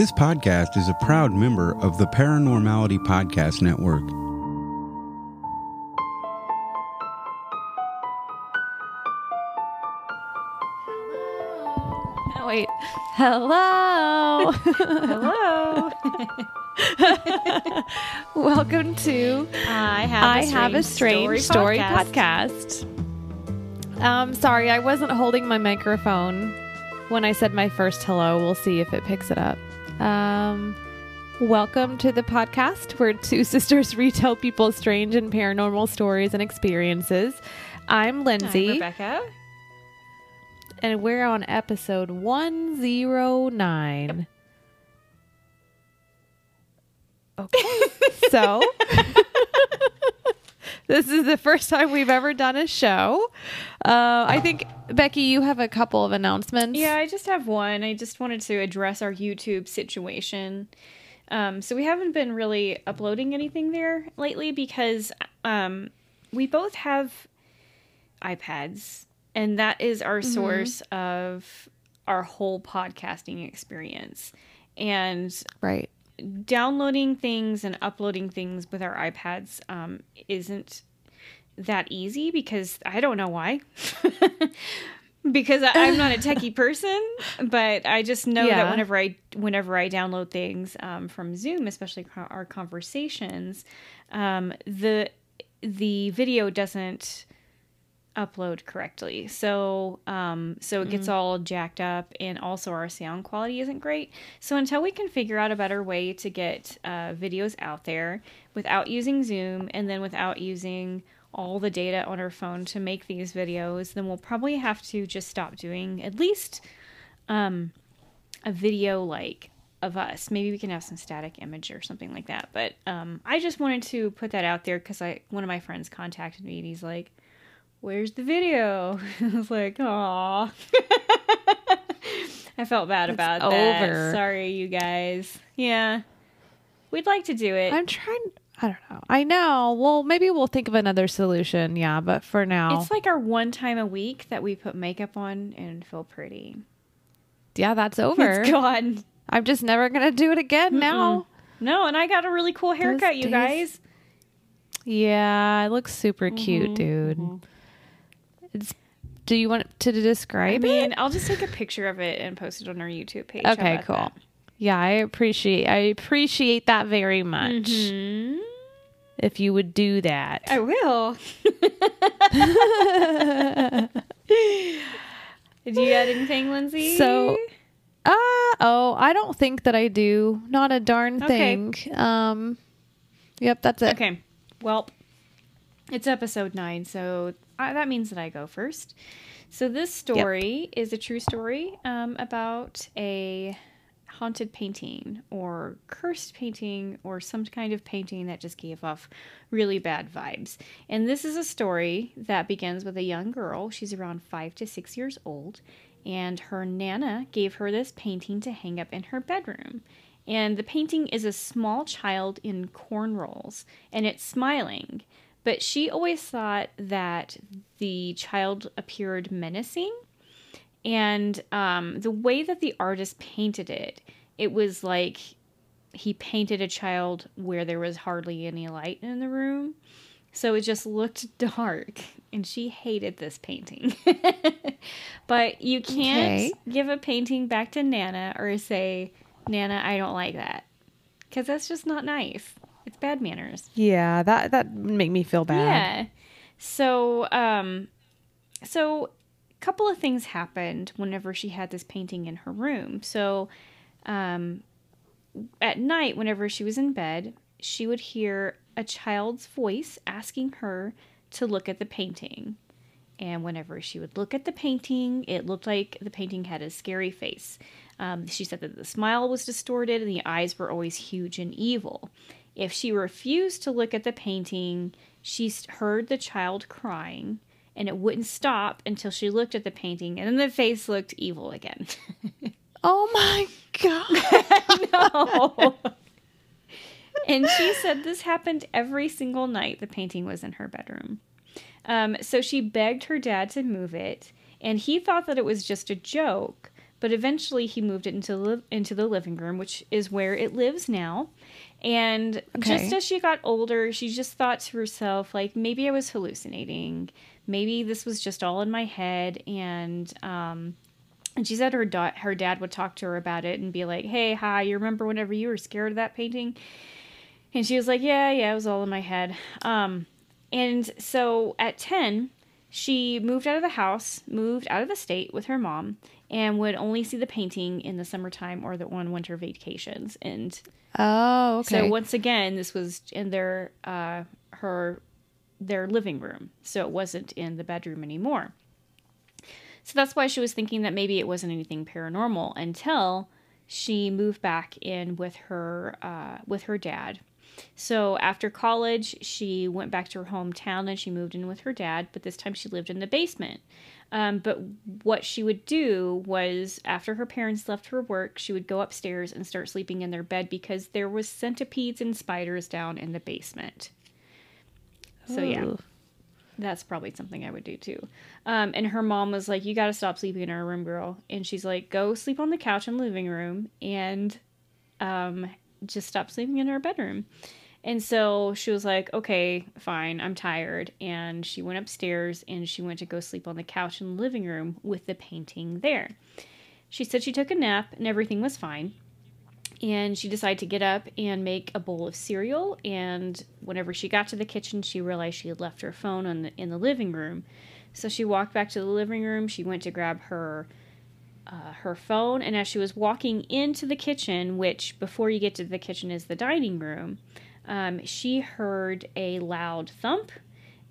This podcast is a proud member of the Paranormality Podcast Network. Oh, wait. Hello. Hello. Welcome to I have I a Have a Strange Story, podcast. podcast. Um, sorry, I wasn't holding my microphone when I said my first hello. We'll see if it picks it up. Um, welcome to the podcast where two sisters retell people's strange and paranormal stories and experiences. I'm Lindsay. I'm Rebecca. and we're on episode 109. Okay. so, this is the first time we've ever done a show. Uh, I think, Becky, you have a couple of announcements. Yeah, I just have one. I just wanted to address our YouTube situation. Um, so we haven't been really uploading anything there lately because um, we both have iPads, and that is our source of our whole podcasting experience. And Right. Downloading things and uploading things with our iPads um, isn't that easy because I don't know why. because I, I'm not a techie person, but I just know Yeah. that whenever I whenever I download things um, from Zoom, especially co- our conversations, um, the the video doesn't upload correctly. So um so it gets all jacked up and also our sound quality isn't great. So until we can figure out a better way to get uh, videos out there without using Zoom and then without using all the data on our phone to make these videos, then we'll probably have to just stop doing at least um a video like of us. Maybe we can have some static image or something like that. But um I just wanted to put that out there cuz I one of my friends contacted me and he's like where's the video? I was like, aw. I felt bad about that. over. Sorry, you guys. Yeah. We'd like to do it. I'm trying. I don't know. I know. Well, maybe we'll think of another solution. Yeah, but for now, it's like our one time a week that we put makeup on and feel pretty. yeah, that's over. It's gone. I'm just never gonna do it again now. No, and I got a really cool haircut, you days- guys. Yeah, it looks super Mm-hmm, cute, dude. It's. Do you want to describe I mean, it? I'll just take a picture of it and post it on our YouTube page. Okay, cool. that? Yeah, I appreciate. I appreciate that very much. Mhm. If you would do that. I will. Did you add anything, Lindsay? So, uh oh, I don't think that I do. Not a darn Okay. thing. Um. Yep, that's it. okay. Well, it's episode nine, so I, that means that I go first. So this story is a true story um, about a haunted painting or cursed painting or some kind of painting that just gave off really bad vibes. And this is a story that begins with a young girl. She's around five to six years old, and her nana gave her this painting to hang up in her bedroom. And the painting is a small child in cornrows, and it's smiling. But she always thought that the child appeared menacing and um, the way that the artist painted it, it was like he painted a child where there was hardly any light in the room. So it just looked dark, and she hated this painting. but you can't Okay. give a painting back to Nana or say, Nana, I don't like that. Because that's just not nice. Bad manners. Yeah, that that make me feel bad. Yeah. So, um, so a couple of things happened whenever she had this painting in her room. So, um, at night, whenever she was in bed, she would hear a child's voice asking her to look at the painting. And whenever she would look at the painting, it looked like the painting had a scary face. Um, she said that the smile was distorted and the eyes were always huge and evil. If she refused to look at the painting, she heard the child crying, and it wouldn't stop until she looked at the painting, and then the face looked evil again. Oh my god. no. and she said this happened every single night the painting was in her bedroom. Um, so she begged her dad to move it, and he thought that it was just a joke, but eventually he moved it into li- into the living room, which is where it lives now. And Okay. just as she got older, she just thought to herself, like, maybe I was hallucinating. Maybe this was just all in my head. And um, and she said her da- her dad would talk to her about it and be like, "Hey, hi, you remember whenever you were scared of that painting?" And she was like, "Yeah, yeah, it was all in my head." Um, and so at ten, she moved out of the house, moved out of the state with her mom, and would only see the painting in the summertime or the on winter vacations. And Oh, okay. so once again, this was in their uh, her their living room, so it wasn't in the bedroom anymore. So that's why she was thinking that maybe it wasn't anything paranormal until she moved back in with her uh, with her dad. So after college, she went back to her hometown and she moved in with her dad, but this time she lived in the basement. Um, but what she would do was, after her parents left for work, she would go upstairs and start sleeping in their bed because there was centipedes and spiders down in the basement. So yeah, that's probably something I would do too. Um, and her mom was like, "You got to stop sleeping in our room, girl." And she's like, "Go sleep on the couch in the living room and um, just stop sleeping in our bedroom." And so she was like, "Okay, fine. I'm tired." And she went upstairs and she went to go sleep on the couch in the living room with the painting there. She said she took a nap and everything was fine and she decided to get up and make a bowl of cereal and whenever she got to the kitchen she realized she had left her phone on the, in the living room so she walked back to the living room she went to grab her uh, her phone and as she was walking into the kitchen which before you get to the kitchen is the dining room um, she heard a loud thump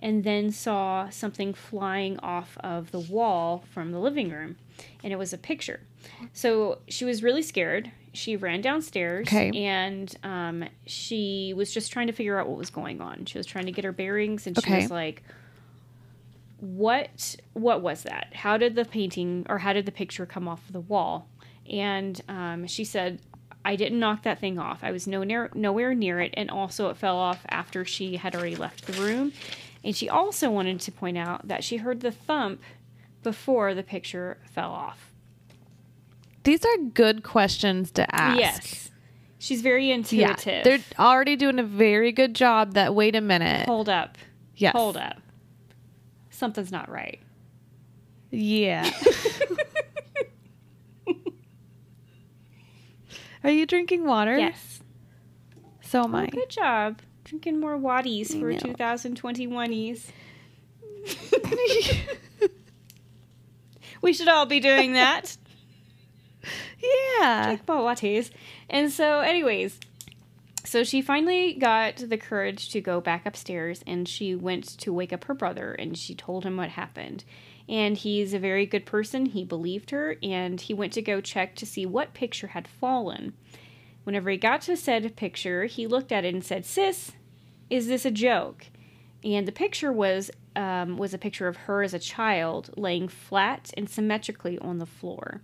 and then saw something flying off of the wall from the living room and it was a picture so she was really scared she ran downstairs Okay. and um, she was just trying to figure out what was going on she was trying to get her bearings and she Okay. was like what what was that? How did the painting or how did the picture come off the wall? And um, she said i didn't knock that thing off. I was no near, nowhere near it and also it fell off after she had already left the room. And she also wanted to point out that she heard the thump before the picture fell off. These are good questions to ask. yes. She's very Yeah. intuitive. They're already doing a very good job that wait a minute. hold up. Yes. hold up something's not right Yeah. Are you drinking water? yes So am Oh, I. good job. Drinking more waddies for know. 2021s. we should all be doing that. Yeah. Drink more waddies. And so, anyways, so she finally got the courage to go back upstairs and she went to wake up her brother and she told him what happened. And he's a very good person. He believed her and he went to go check to see what picture had fallen. Whenever he got to said picture, he looked at it and said, Sis, is this a joke? And the picture was um, was a picture of her as a child laying flat and symmetrically on the floor.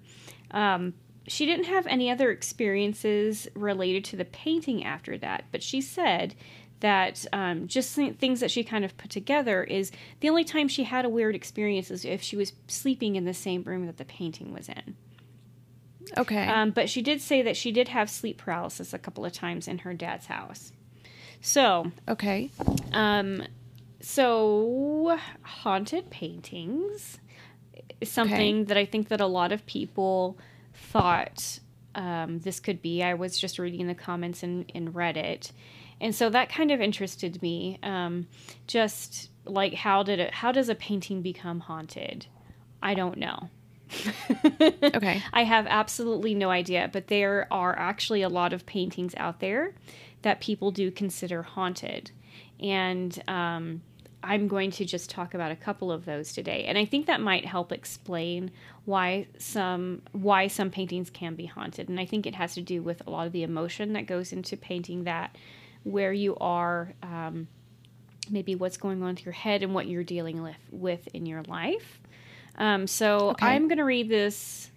Um, she didn't have any other experiences related to the painting after that, but she said that um, just th- things that she kind of put together is the only time she had a weird experience is if she was sleeping in the same room that the painting was in. Okay. Um, but she did say that she did have sleep paralysis a couple of times in her dad's house. So, okay. um, so haunted paintings is something that I think that a lot of people thought um, this could be. I was just reading the comments in, in Reddit, and so that kind of interested me. Um, just like how did it? How does a painting become haunted? I don't know. Okay. I have absolutely no idea, but there are actually a lot of paintings out there that people do consider haunted. And um, I'm going to just talk about a couple of those today. And I think that might help explain why some why some paintings can be haunted. And I think it has to do with a lot of the emotion that goes into painting that, where you are, um, maybe what's going on with your head and what you're dealing with, with in your life. Um, so Okay. I'm going to read this.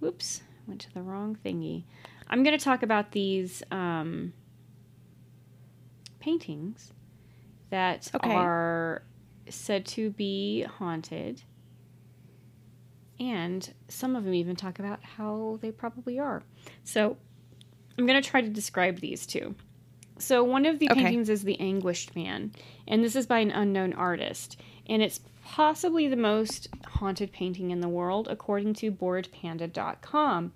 Whoops, went to the wrong thingy. I'm going to talk about these um, paintings that Okay. are said to be haunted. and some of them even talk about how they probably are. So I'm going to try to describe these two. So one of the Okay. paintings is The Anguished Man, and this is by an unknown artist, and it's possibly the most haunted painting in the world according to boredpanda.com.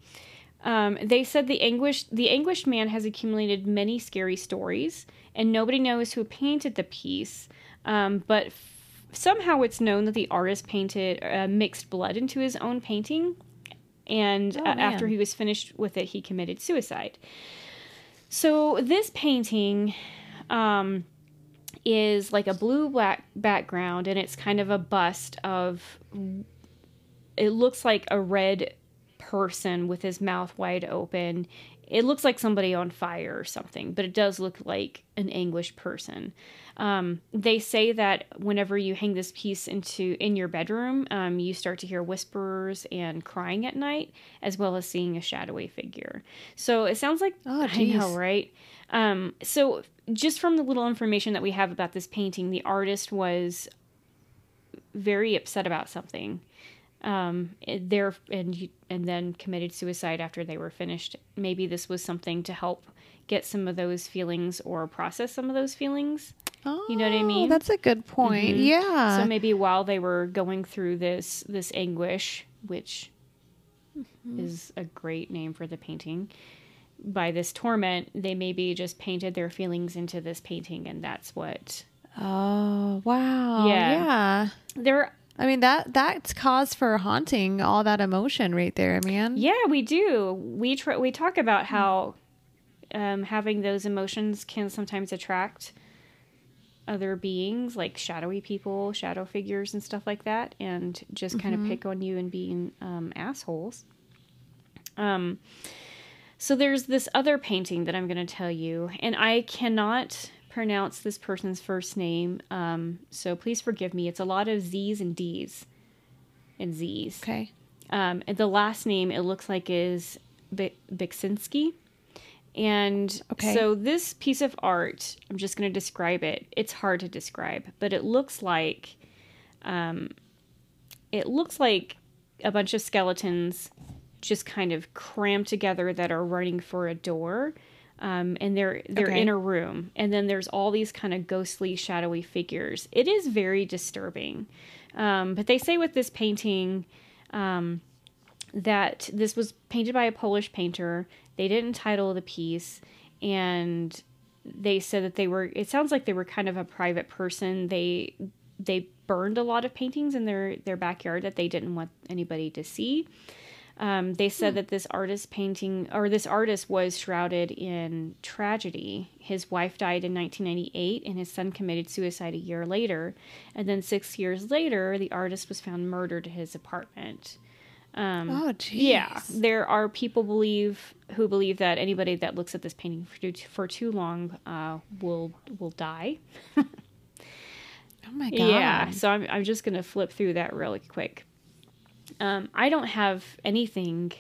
Um, they said the anguished the anguished man has accumulated many scary stories, and nobody knows who painted the piece. Um, but f- somehow it's known that the artist painted uh, mixed blood into his own painting, and Oh, uh, after he was finished with it, he committed suicide. So this painting um, is like a blue black background, and it's kind of a bust of. It looks like a red person with his mouth wide open. It looks like somebody on fire or something, but it does look like an anguished person. Um, they say that whenever you hang this piece into in your bedroom, um, you start to hear whispers and crying at night, as well as seeing a shadowy figure. So it sounds like Oh, I know, right? Um, so just from the little information that we have about this painting, the artist was very upset about something um there and and then committed suicide after they were finished maybe this was something to help get some of those feelings or process some of those feelings You know what I Oh, mean? That's a good point. Mhm. Yeah. so maybe while they were going through this this anguish which is a great name for the painting by this torment they maybe just painted their feelings into this painting and that's what oh wow. Yeah. Yeah. there I mean that that's cause for haunting all that emotion right there, man. Yeah, we do. We tr- we talk about how um, having those emotions can sometimes attract other beings, like shadowy people, shadow figures, and stuff like that, and just kind of pick on you and being um, assholes. Um, so there's this other painting that I'm going to tell you, and I cannot pronounce this person's first name, um, so please forgive me. It's a lot of Z's and D's and Z's. Okay. Um, and the last name it looks like is Bi- Biksinski. And Okay. so this piece of art, I'm just going to describe it. It's hard to describe, but it looks like, um, it looks like a bunch of skeletons just kind of crammed together that are running for a door. Um, and they're they're Okay. in a room, and then there's all these kind of ghostly, shadowy figures. It is very disturbing. Um, but they say with this painting, um, that this was painted by a Polish painter. They didn't title the piece, and they said that they were. It sounds like they were kind of a private person. They they burned a lot of paintings in their their backyard that they didn't want anybody to see. Um, they said that this artist painting or this artist was shrouded in tragedy. His wife died in 1998, and his son committed suicide a year later. And then six years later, the artist was found murdered in his apartment. Um, Oh, geez. yeah, there are people believe who believe that anybody that looks at this painting for too, for too long uh, will will die. Oh my god. Yeah, so I'm I'm just gonna flip through that really quick. Um, I don't have anything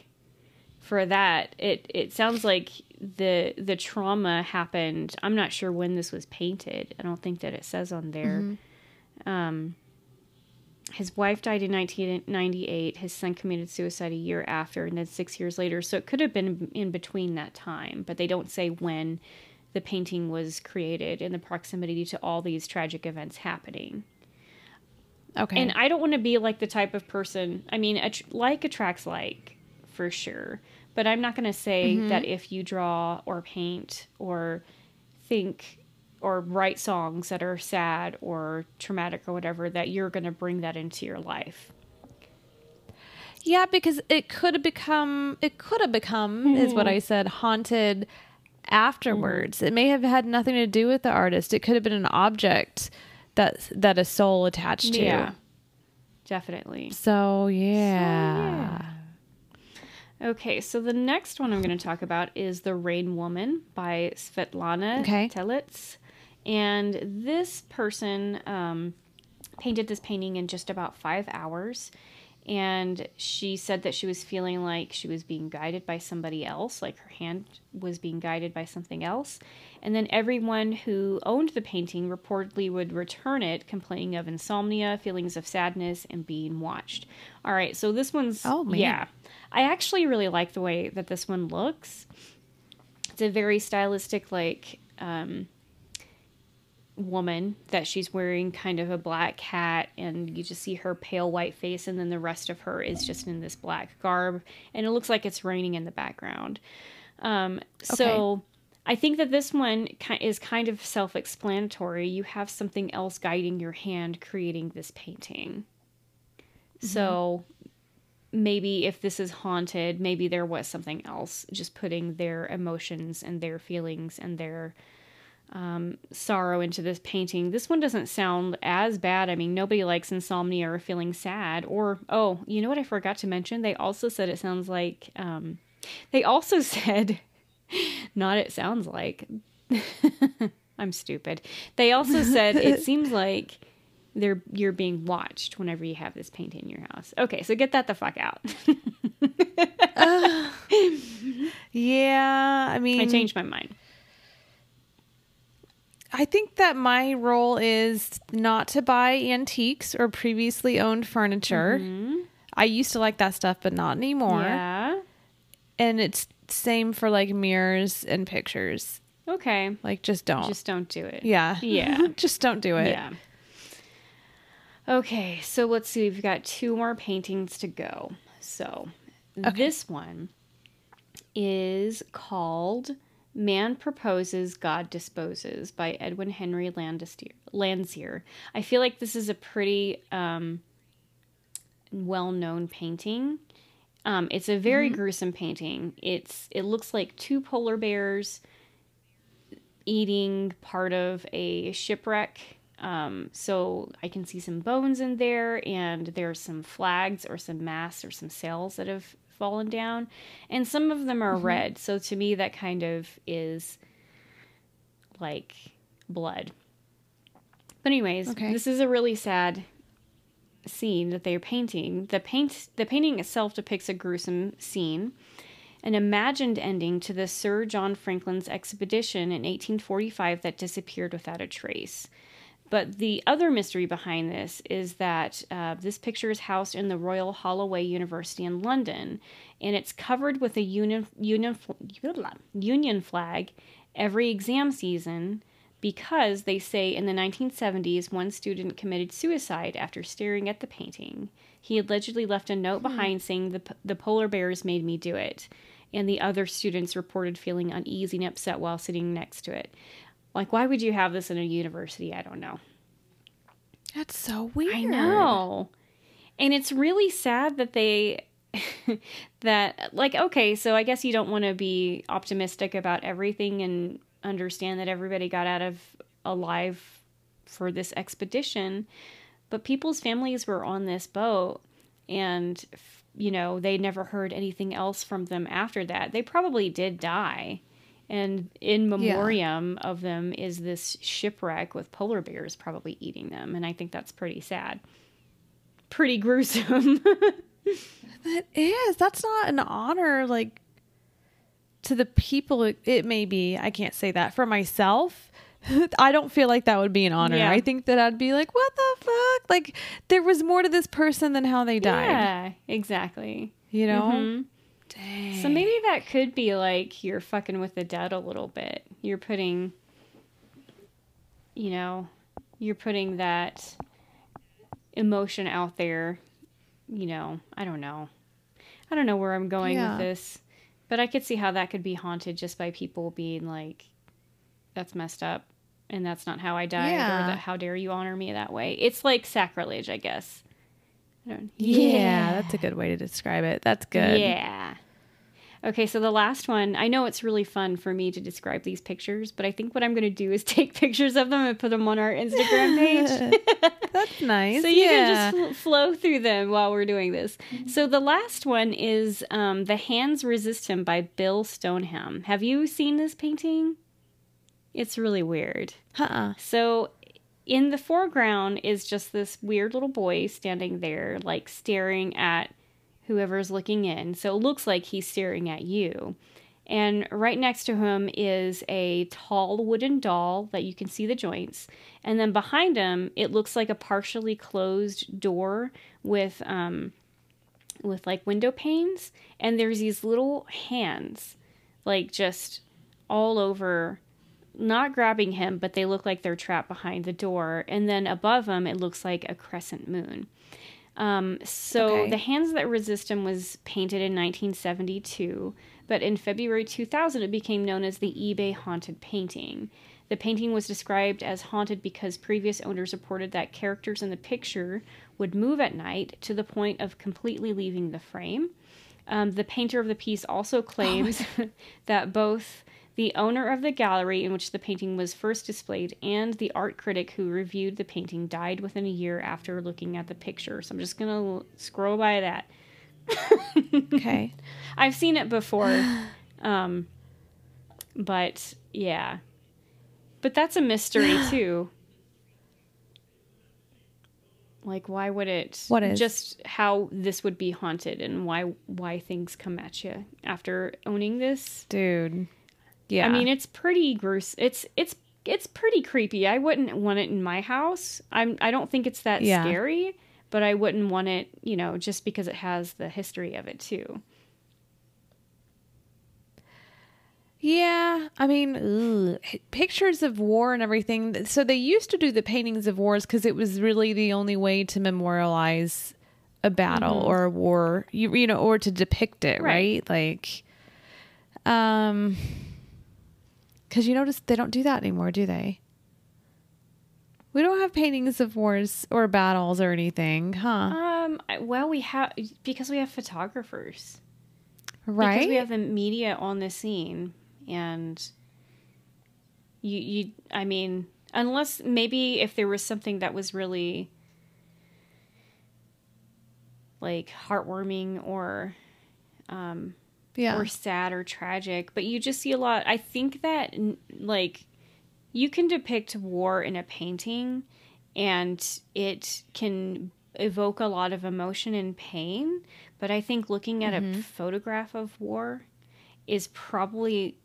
for that. It it sounds like the the trauma happened. I'm not sure when this was painted. I don't think that it says on there. Um, his wife died in 1998. His son committed suicide a year after, and then six years later. So it could have been in between that time, but they don't say when the painting was created in the proximity to all these tragic events happening. Okay. And I don't want to be like the type of person. I mean, att- like attracts like for sure. But I'm not going to say mm-hmm. that if you draw or paint or think or write songs that are sad or traumatic or whatever, that you're going to bring that into your life. Yeah, because it could have become it could have become is what mm-hmm. I said haunted afterwards. It may have had nothing to do with the artist. It could have been an object that that a soul attached to. Yeah. Definitely. So yeah. Okay, so the next one I'm going to talk about is The Rain Woman by Svetlana Okay. Telets. And this person um, painted this painting in just about five hours. And she said that she was feeling like she was being guided by somebody else, like her hand was being guided by something else. And then everyone who owned the painting reportedly would return it, complaining of insomnia, feelings of sadness, and being watched. All right, so this one's Oh, man. yeah. I actually really like the way that this one looks. It's a very stylistic, like um, woman that she's wearing kind of a black hat and you just see her pale white face and then the rest of her is just in this black garb and it looks like it's raining in the background. Um, so i think that this one is kind of self-explanatory. You have something else guiding your hand creating this painting. So maybe if this is haunted maybe there was something else just putting their emotions and their feelings and their sorrow into this painting. This one doesn't sound as bad. I mean, nobody likes insomnia or feeling sad. Or, oh, you know what I forgot to mention? They also said it sounds like, um, they also said, not it sounds like, I'm stupid. They also said it seems like they're you're being watched whenever you have this painting in your house. Okay, so get that the fuck out. Yeah, I mean, I changed my mind. I think that my role is not to buy antiques or previously owned furniture. Mm-hmm. I used to like that stuff, but not anymore. Yeah. And it's same for like mirrors and pictures. Okay. Like, just don't. Just don't do it. yeah, Yeah. just don't do it. Yeah. Okay, so let's see. We've got two more paintings to go. So this one is called Man Proposes, God Disposes by Edwin Henry Landseer. I feel like this is a pretty um, well known painting. Um, it's a very gruesome painting. It's it looks like two polar bears eating part of a shipwreck. Um, so I can see some bones in there, and there's some flags or some masts or some sails that have fallen down, and some of them are mm-hmm. red. So to me, that kind of is like blood. But anyways, Okay. this is a really sad scene that they're painting. The paint the painting itself depicts a gruesome scene, an imagined ending to the Sir John Franklin's expedition in 1845 that disappeared without a trace. But the other mystery behind this is that uh, this picture is housed in the Royal Holloway University in London, and it's covered with a union union union flag every exam season because they say in the 1970s one student committed suicide after staring at the painting. He allegedly left a note behind saying the the polar bears made me do it, and the other students reported feeling uneasy and upset while sitting next to it. Like, why would you have this in a university? I don't know. That's so weird. I know. And it's really sad that they that like okay, so I guess you don't want to be optimistic about everything and understand that everybody got out of alive for this expedition, but people's families were on this boat and you know, they never heard anything else from them after that. They probably did die. And in memoriam of them is this shipwreck with polar bears probably eating them. And I think that's pretty sad. Pretty gruesome. That is. That's not an honor, like to the people. It, it may be. I can't say that for myself. I don't feel like that would be an honor. Yeah. I think that I'd be like, what the fuck? Like there was more to this person than how they died. yeah, exactly. You know? Mhm. Dang. So maybe that could be like you're fucking with the dead a little bit. You're putting, you know, you're putting that emotion out there. You know, I don't know. I don't know where I'm going Yeah. with this, but I could see how that could be haunted just by people being like, that's messed up and that's not how I died Yeah. or that how dare you honor me that way. It's like sacrilege, I guess. I don't, yeah, that's a good way to describe it. That's good. yeah. Okay, so the last one, I know it's really fun for me to describe these pictures, but I think what I'm going to do is take pictures of them and put them on our Instagram page. That's nice. so you yeah. can just fl- flow through them while we're doing this. So the last one is um, The Hands Resist Him by Bill Stoneham. Have you seen this painting? It's really weird. Uh-uh. So in the foreground is just this weird little boy standing there, like staring at whoever's looking in. So it looks like he's staring at you. And right next to him is a tall wooden doll that you can see the joints. And then behind him, it looks like a partially closed door with um, with like window panes. And there's these little hands, like just all over not grabbing him, but they look like they're trapped behind the door. And then above him, it looks like a crescent moon. Um, so Okay. the hands that resist him was painted in 1972, but in February 2000, it became known as the eBay haunted painting. The painting was described as haunted because previous owners reported that characters in the picture would move at night to the point of completely leaving the frame. Um, the painter of the piece also claims that both the owner of the gallery in which the painting was first displayed and the art critic who reviewed the painting died within a year after looking at the picture. So I'm just going to scroll by that. Okay. I've seen it before. Um, but yeah. But that's a mystery too. Like why would it What is? just how this would be haunted and why why things come at you after owning this? Dude. Yeah. I mean, it's pretty gross. It's it's it's pretty creepy. I wouldn't want it in my house. I'm I don't think it's that Yeah. scary, but I wouldn't want it, you know, just because it has the history of it too. Yeah, I mean, ugh, pictures of war and everything. So they used to do the paintings of wars because it was really the only way to memorialize a battle or a war, you, you know, or to depict it, right? Right. Like, um, because you notice they don't do that anymore, do they? We don't have paintings of wars or battles or anything, huh? Um well, we have because we have photographers. right? Because we have the media on the scene and you you I mean, unless maybe if there was something that was really like heartwarming or um yeah. or sad or tragic, but you just see a lot. I think that like you can depict war in a painting and it can evoke a lot of emotion and pain, but I think looking at Mm-hmm. a photograph of war is probably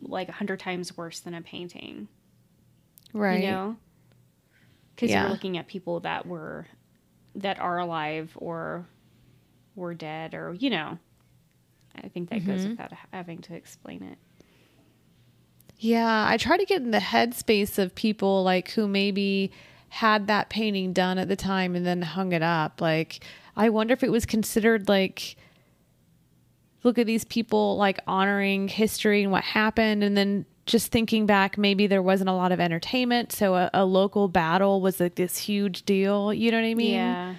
like a hundred times worse than a painting. right. You know, because Yeah. you're looking at people that were that are alive or were dead, or you know. I think that goes Mm-hmm. without having to explain it. Yeah, I try to get in the headspace of people like who maybe had that painting done at the time and then hung it up. Like, I wonder if it was considered like, look at these people like honoring history and what happened, and then just thinking back, maybe there wasn't a lot of entertainment, so a, a local battle was like this huge deal. You know what I mean? yeah,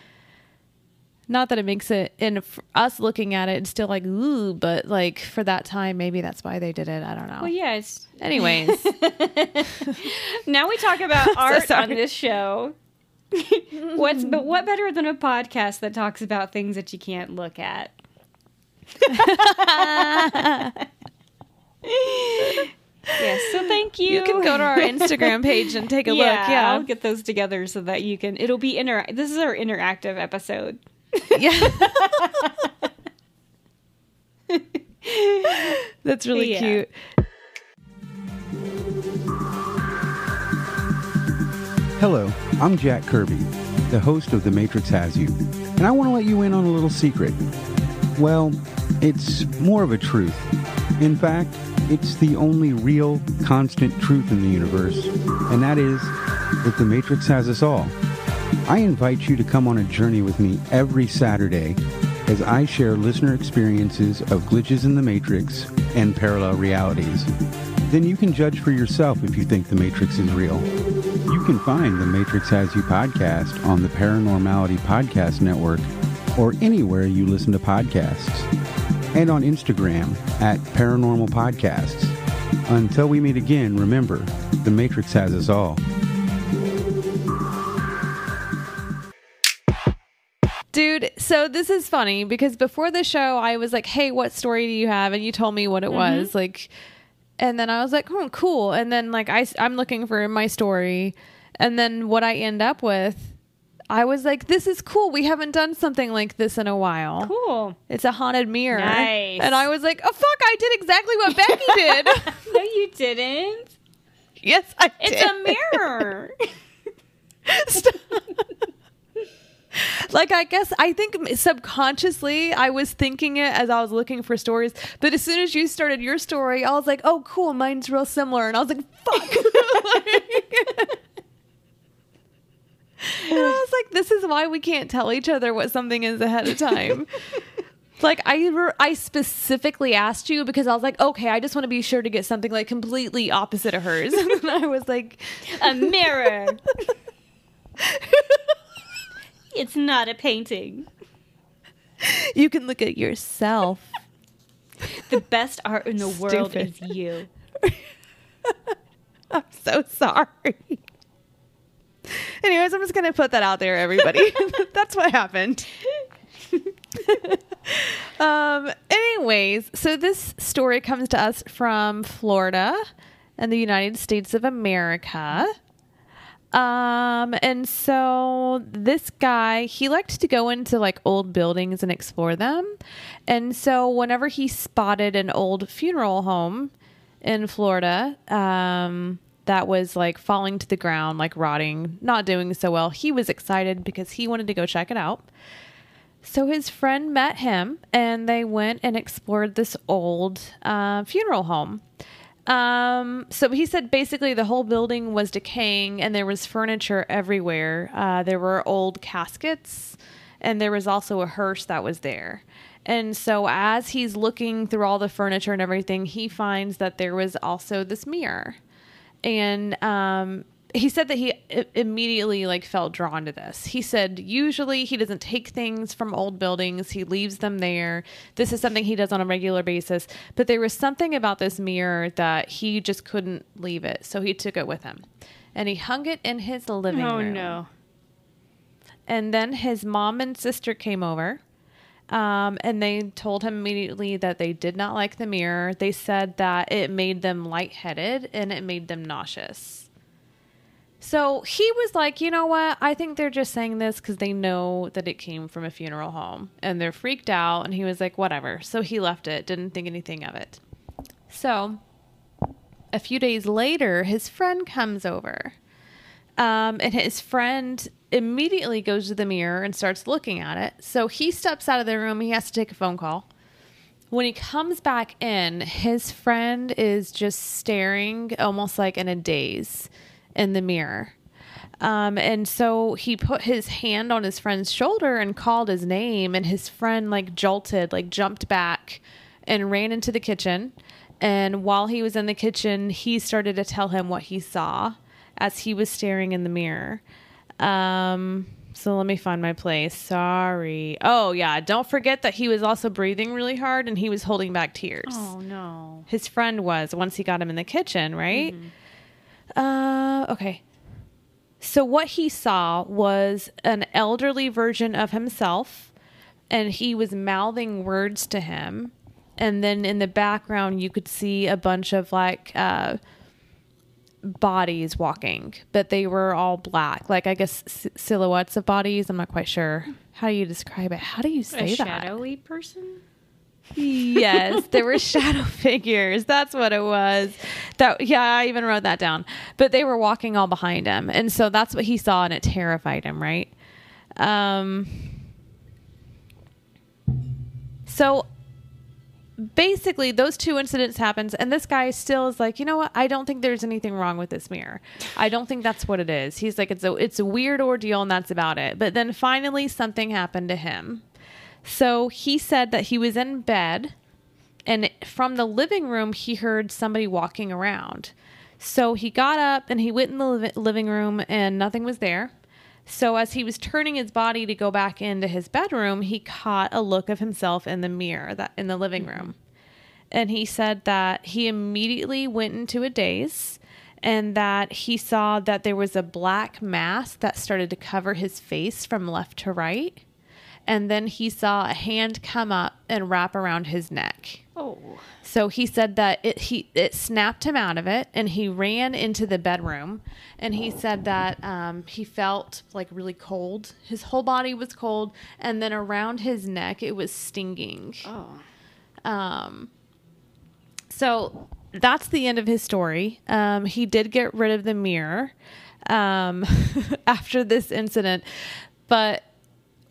Not that it makes it, and us looking at it, it's still like ooh, but like for that time, maybe that's why they did it. I don't know. well, yeah. It's Anyways. now we talk about art on this show. What's but what better than a podcast that talks about things that you can't look at? yes, so thank you. You can go to our Instagram page and take a yeah, look. Yeah. I'll get those together so that you can. It'll be inter. This is our interactive episode. Yeah. That's really Yeah. cute. Hello, I'm Jack Kirby, the host of The Matrix Has You, and I want to let you in on a little secret. Well, it's more of a truth. In fact, it's the only real, constant truth in the universe, and that is that The Matrix has us all. I invite you to come on a journey with me every Saturday as I share listener experiences of glitches in the Matrix and parallel realities. Then you can judge for yourself if you think the Matrix is real. You can find the Matrix Has You podcast on the Paranormality Podcast Network or anywhere you listen to podcasts, and on Instagram at Paranormal Podcasts. Until we meet again, remember, the Matrix has us all. Dude, so this is funny because before the show, I was like, hey, what story do you have? And you told me what it Mm-hmm. was. Like, and then I was like, oh, cool. And then, like, I, I'm looking for my story. And then what I end up with, I was like, this is cool. We haven't done something like this in a while. Cool. It's a haunted mirror. Nice. And I was like, oh, fuck, I did exactly what Becky did. no, you didn't. yes, I did. It's a mirror. Stop. Like I guess I think subconsciously I was thinking it as I was looking for stories, but as soon as you started your story, I was like, "Oh, cool, mine's real similar," and I was like, "Fuck." and I was like, "This is why we can't tell each other what something is ahead of time." like I, re- I specifically asked you because I was like, okay, I just want to be sure to get something like completely opposite of hers. and I was like, a mirror. It's not a painting. you can look at yourself. The best art in the world is you. I'm so sorry. Anyways, I'm just going to put that out there, everybody. That's what happened. um, anyways, so this story comes to us from Florida and the United States of America. Um, and so this guy, he liked to go into like old buildings and explore them. And so whenever he spotted an old funeral home in Florida, um, that was like falling to the ground, like rotting, not doing so well, he was excited because he wanted to go check it out. So his friend met him and they went and explored this old uh, funeral home. Um, so he said basically the whole building was decaying and there was furniture everywhere. Uh, there were old caskets and there was also a hearse that was there. And so as he's looking through all the furniture and everything, he finds that there was also this mirror. And um, he said that he i- immediately like felt drawn to this. He said usually he doesn't take things from old buildings, he leaves them there. This is something he does on a regular basis, but there was something about this mirror that he just couldn't leave it. So he took it with him. And he hung it in his living Oh room. Oh no. And then his mom and sister came over. Um, and they told him immediately that they did not like the mirror. They said that it made them lightheaded and it made them nauseous. So he was like, you know what? I think they're just saying this because they know that it came from a funeral home and they're freaked out. And he was like, whatever. So he left it, didn't think anything of it. So a few days later, his friend comes over. Um, and his friend immediately goes to the mirror and starts looking at it. So he steps out of the room. He has to take a phone call. When he comes back in, his friend is just staring almost like in a daze in the mirror. Um, and so he put his hand on his friend's shoulder and called his name, and his friend like jolted, like jumped back and ran into the kitchen. And while he was in the kitchen, he started to tell him what he saw as he was staring in the mirror. Um, so let me find my place. Sorry. Oh, yeah. Don't forget that he was also breathing really hard and he was holding back tears. Oh no. His friend was once he got him in the kitchen, right? Uh, okay. So what he saw was an elderly version of himself, and he was mouthing words to him. And then in the background, you could see a bunch of like uh, bodies walking, but they were all black, like I guess s- silhouettes of bodies. I'm not quite sure. How do you describe it? How do you say A that? shadowy person? Yes, there were shadow figures. That's what it was. That yeah, I even wrote that down. But they were walking all behind him, and so that's what he saw, and it terrified him. Right. Um. So basically those two incidents happens and this guy still is like you know what i don't think there's anything wrong with this mirror i don't think that's what it is he's like it's a it's a weird ordeal and that's about it but then finally something happened to him so he said that he was in bed and from the living room he heard somebody walking around. So he got up and he went in the liv- living room and nothing was there. So as he was turning his body to go back into his bedroom he caught a look of himself in the mirror that in the living room. And he said that he immediately went into a daze and that he saw that there was a black mask that started to cover his face from left to right and then he saw a hand come up and wrap around his neck Oh. So he said that it he it snapped him out of it, and he ran into the bedroom, and he said that um, he felt like really cold. His whole body was cold, and then around his neck it was stinging. Oh. Um, so that's the end of his story. Um, he did get rid of the mirror um, after this incident, but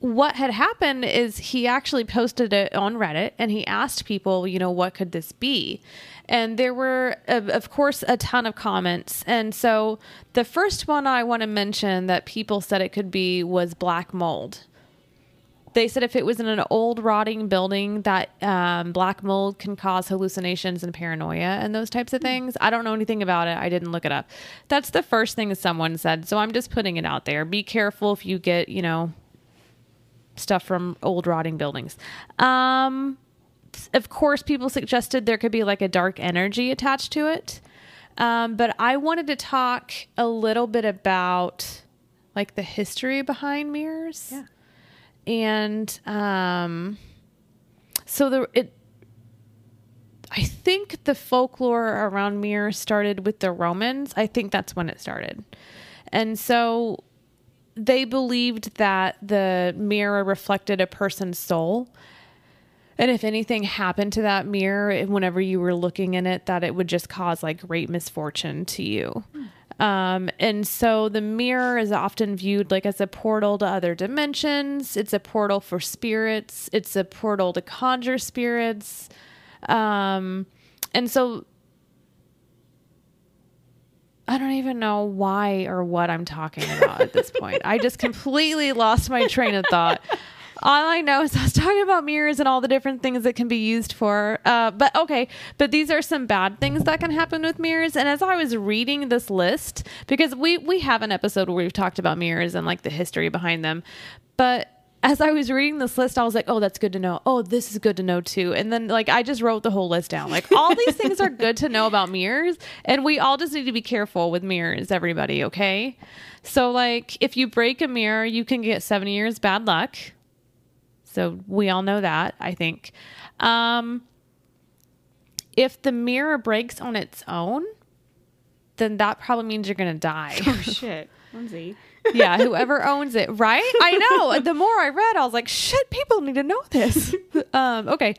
what had happened is he actually posted it on Reddit and he asked people, you know, what could this be? And there were, of, course, a ton of comments. And so the first one I want to mention that people said it could be was black mold. They said if it was in an old rotting building that um, black mold can cause hallucinations and paranoia and those types of things i don't know anything about it. I didn't look it up. That's the first thing someone said. So i'm just putting it out there. Be careful if you get you know stuff from old rotting buildings um, of course people suggested there could be like a dark energy attached to it um, but i wanted to talk a little bit about like the history behind mirrors Yeah. and um so the it I think the folklore around mirrors started with the Romans. I think that's when it started. And so they believed that the mirror reflected a person's soul. And if anything happened to that mirror, whenever you were looking in it, that it would just cause like great misfortune to you. Um, and so the mirror is often viewed like as a portal to other dimensions. It's a portal for spirits. It's a portal to conjure spirits. Um, and so I don't even know why or what I'm talking about at this point. I just completely lost my train of thought. All I know is I was talking about mirrors and all the different things that can be used for. Uh, but okay, but these are some bad things that can happen with mirrors. And as I was reading this list, because we we have an episode where we've talked about mirrors and like the history behind them, but as I was reading this list, I was like, oh, that's good to know. Oh, this is good to know too. And then, like, I just wrote the whole list down. Like, all these things are good to know about mirrors. And we all just need to be careful with mirrors, everybody, okay? So, like, if you break a mirror, you can get seven years bad luck. So, we all know that, I think. Um, if the mirror breaks on its own, then that probably means you're going to die. Oh shit. Lindsay. Yeah, whoever owns it, right? I know. The more I read, I was like, shit, people need to know this. um, okay.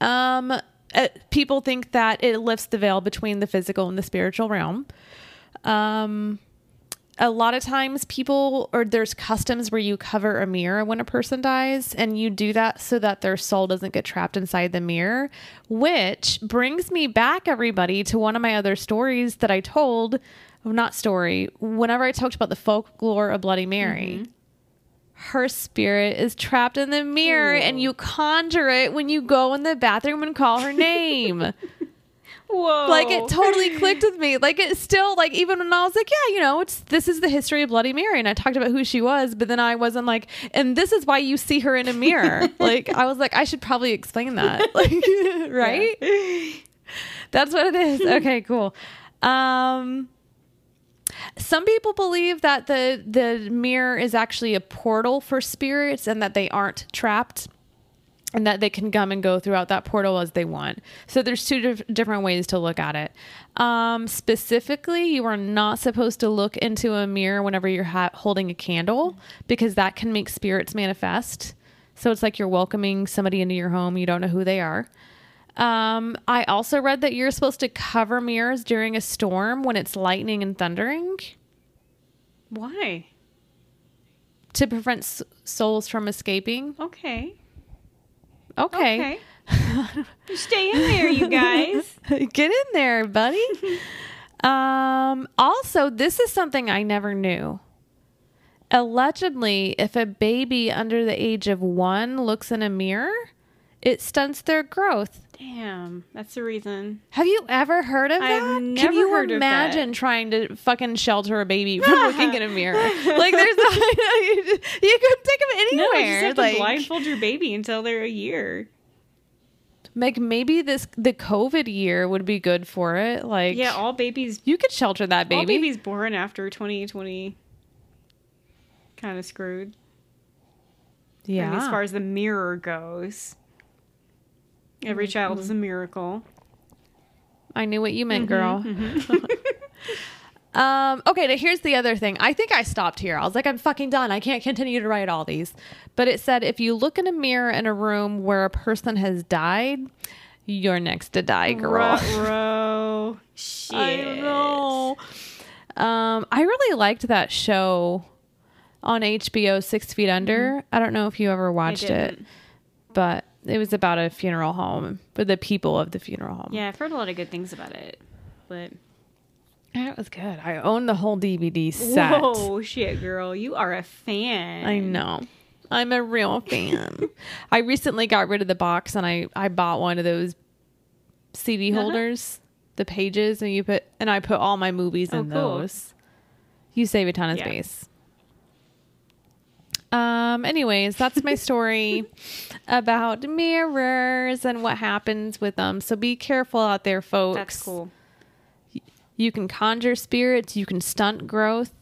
Um, uh, people think that it lifts the veil between the physical and the spiritual realm. Um, a lot of times people or there's customs where you cover a mirror when a person dies and you do that so that their soul doesn't get trapped inside the mirror which brings me back everybody to one of my other stories that i told not story. Whenever i talked about the folklore of bloody mary her spirit is trapped in the mirror and you conjure it when you go in the bathroom and call her name. Whoa. like it totally clicked with me. Like it still like even when i was like yeah you know it's this is the history of bloody mary and i talked about who she was but then i wasn't like and this is why you see her in a mirror. Like i was like i should probably explain that. Like right? That's what it is. Okay cool. Um some people believe that the the mirror is actually a portal for spirits and that they aren't trapped and that they can come and go throughout that portal as they want. So there's two dif- different ways to look at it. Um, specifically, you are not supposed to look into a mirror whenever you're ha- holding a candle because that can make spirits manifest. So it's like you're welcoming somebody into your home. You don't know who they are. Um, I also read that you're supposed to cover mirrors during a storm when it's lightning and thundering Why? to prevent s- souls from escaping. Okay. Okay. Okay. Stay in there, you guys. Get in there, buddy. um, also, this is something I never knew. Allegedly, if a baby under the age of one looks in a mirror, it stunts their growth. Damn, that's the reason. Have you ever heard of I've that? Can you heard of that. imagine trying to fucking shelter a baby from looking in a mirror? Like, there's no, you, you could take them anywhere. No, you just have to blindfold your baby until they're a year. like maybe this the COVID year would be good for it. Like, Yeah, all babies, you could shelter that baby. all babies born after 2020 kind of screwed. yeah. As far as the mirror goes. Every mm-hmm, child is a mm-hmm. miracle. I knew what you meant, mm-hmm, girl. um, okay, now here's the other thing. I think I stopped here. I was like, I'm fucking done. I can't continue to write all these. But it said if you look in a mirror in a room where a person has died, you're next to die, girl. Ruh-roh. Shit. I know. Um, I really liked that show on HBO, Six Feet Under. I don't know if you ever watched it, but it was about a funeral home for the people of the funeral home. Yeah, I've heard a lot of good things about it. But it was good. I own the whole DVD set. whoa, shit, girl, you are a fan. I know. I'm a real fan. I recently got rid of the box and I I bought one of those CD Uh-huh. holders, the pages, and you put and I put all my movies Oh, in cool. those. You save a ton of Yeah. space. Um. Anyways, that's my story about mirrors and what happens with them. So be careful out there, folks. That's cool. You can conjure spirits. You can stunt growth.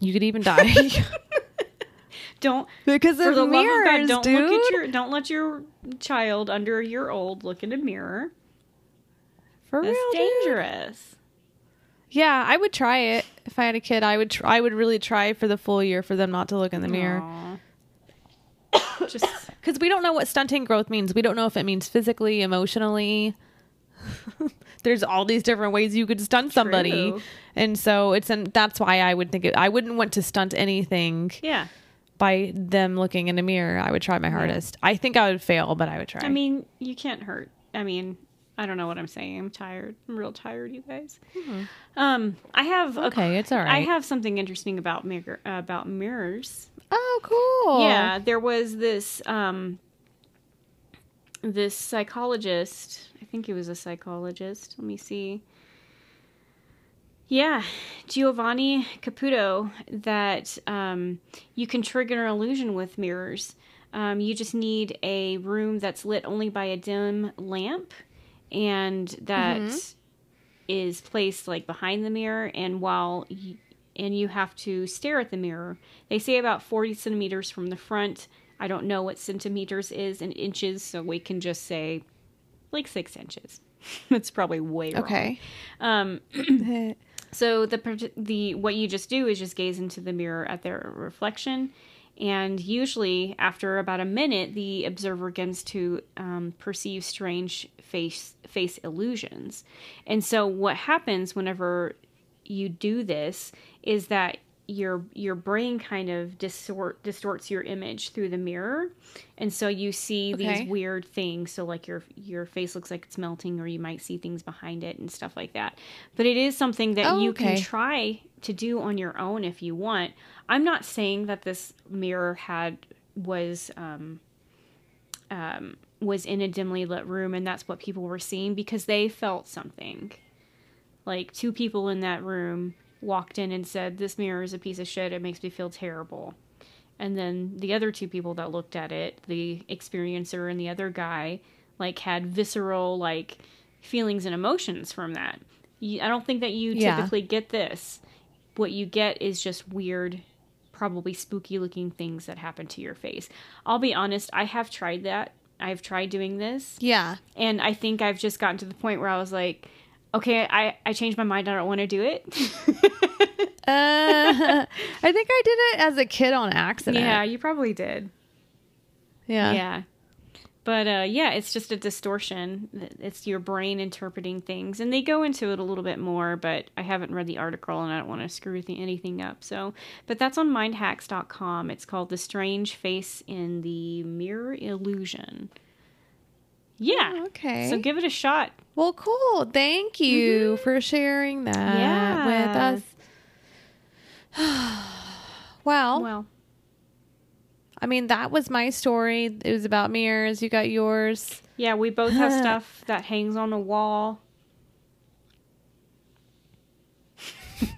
You could even die Don't because for of the mirrors, love of God, don't dude. look at your don't let your child under a year old look in a mirror. For That's real, dude. Yeah, I would try it if I had a kid. I would. Tr- I would really try for the full year for them not to look in the mirror Aw. Just because we don't know what stunting growth means. We don't know if it means physically, emotionally. There's all these different ways you could stunt somebody, True. and so it's and that's why I would think it, I wouldn't want to stunt anything yeah. by them looking in a mirror. I would try my hardest. I think I would fail, but I would try. I mean, you can't hurt. I mean, I don't know what I'm saying. I'm tired. I'm real tired, you guys. Um, I have a- Mm-hmm. okay, it's all right. I have something interesting about mirror about mirrors. Oh, cool. Yeah, there was this um this psychologist. I think he was a psychologist. Let me see. Yeah, Giovanni Caputo. That um, you can trigger an illusion with mirrors. Um, you just need a room that's lit only by a dim lamp, and that is placed like behind the mirror. And while you, and you have to stare at the mirror. They say about 40 centimeters from the front. I don't know what centimeters is in inches, so we can just say like six inches. That's probably way wrong. Okay. Um, so the the what you just do is just gaze into the mirror at their reflection, and usually after about a minute, the observer begins to um, perceive strange face face illusions. And so what happens whenever you do this is that your your brain kind of distort distorts your image through the mirror. And so you see Okay. these weird things. So like your your face looks like it's melting or you might see things behind it and stuff like that. But it is something that Oh, you okay. can try to do on your own if you want. I'm not saying that this mirror had was um um was in a dimly lit room and that's what people were seeing because they felt something. Like two people in that room walked in and said this mirror is a piece of shit. It makes me feel terrible. And then the other two people that looked at it the experiencer and the other guy like had visceral like feelings and emotions from that. You, i don't think that you Yeah. typically get this. What you get is just weird probably spooky looking things that happen to your face. I'll be honest i have tried that. I've tried doing this. Yeah. and I think I've just gotten to the point where I was like, okay, I, I changed my mind. I don't want to do it. Uh, I think I did it as a kid on accident. yeah, you probably did. Yeah. Yeah. But uh, yeah, it's just a distortion. It's your brain interpreting things. And they go into it a little bit more, but I haven't read the article and I don't want to screw anything up. So, but that's on mindhacks.com. It's called The Strange Face in the Mirror Illusion. Yeah. Oh, okay. So give it a shot. Well, cool. Thank you mm-hmm. for sharing that with us. well, Well, I mean, that was my story. It was about mirrors. You got yours. Yeah, we both have stuff that hangs on a wall.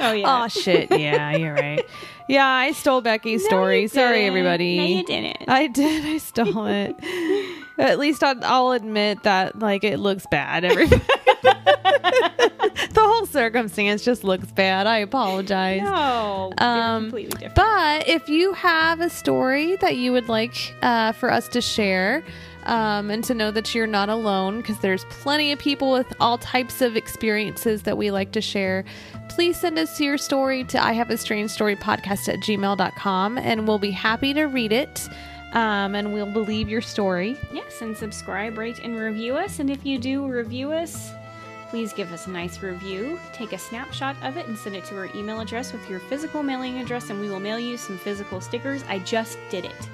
oh yeah. Oh shit! Yeah, you're right. Yeah, I stole Becky's story. Sorry, everybody. No, you didn't. I did. I stole it. At least I'll, I'll admit that like it looks bad. Everybody. the whole circumstance just looks bad. I apologize. No, Um, completely different. But if you have a story that you would like uh, for us to share, um, and to know that you're not alone, because there's plenty of people with all types of experiences that we like to share, please send us your story to I have a strange story podcast at gmail.com and we'll be happy to read it. Um, and we'll believe your story. Yes, and subscribe, rate, and review us. And if you do review us, please give us a nice review. Take a snapshot of it and send it to our email address with your physical mailing address, and we will mail you some physical stickers. I just did it.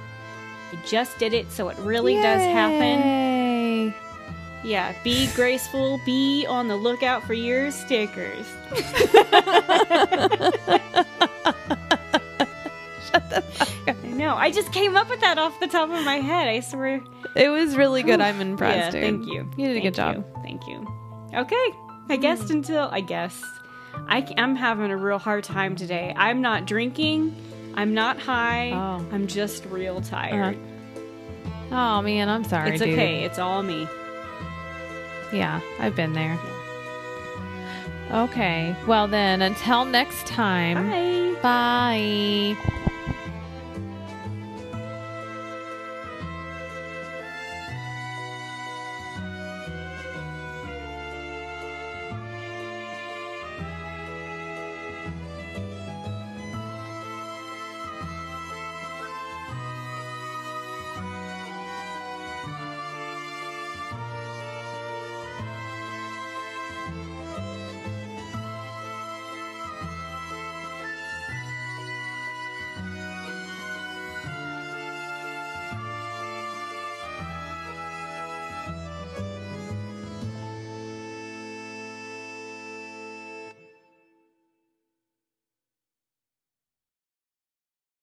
I just did it, so it really does happen. Yeah, be graceful, be on the lookout for your stickers. Shut the fuck up. I know. I just came up with that off the top of my head. I swear. It was really good. I'm impressed. Yeah, dude. thank you. You did a Thank good job. you. Thank you. Okay. I guess until I guess I, am having a real hard time today. I'm not drinking. I'm not high. Oh. I'm just real tired. Uh-huh. Oh man, I'm sorry. It's dude. okay. It's all me. Yeah, I've been there. Okay. Well then, until next time. Bye. Bye.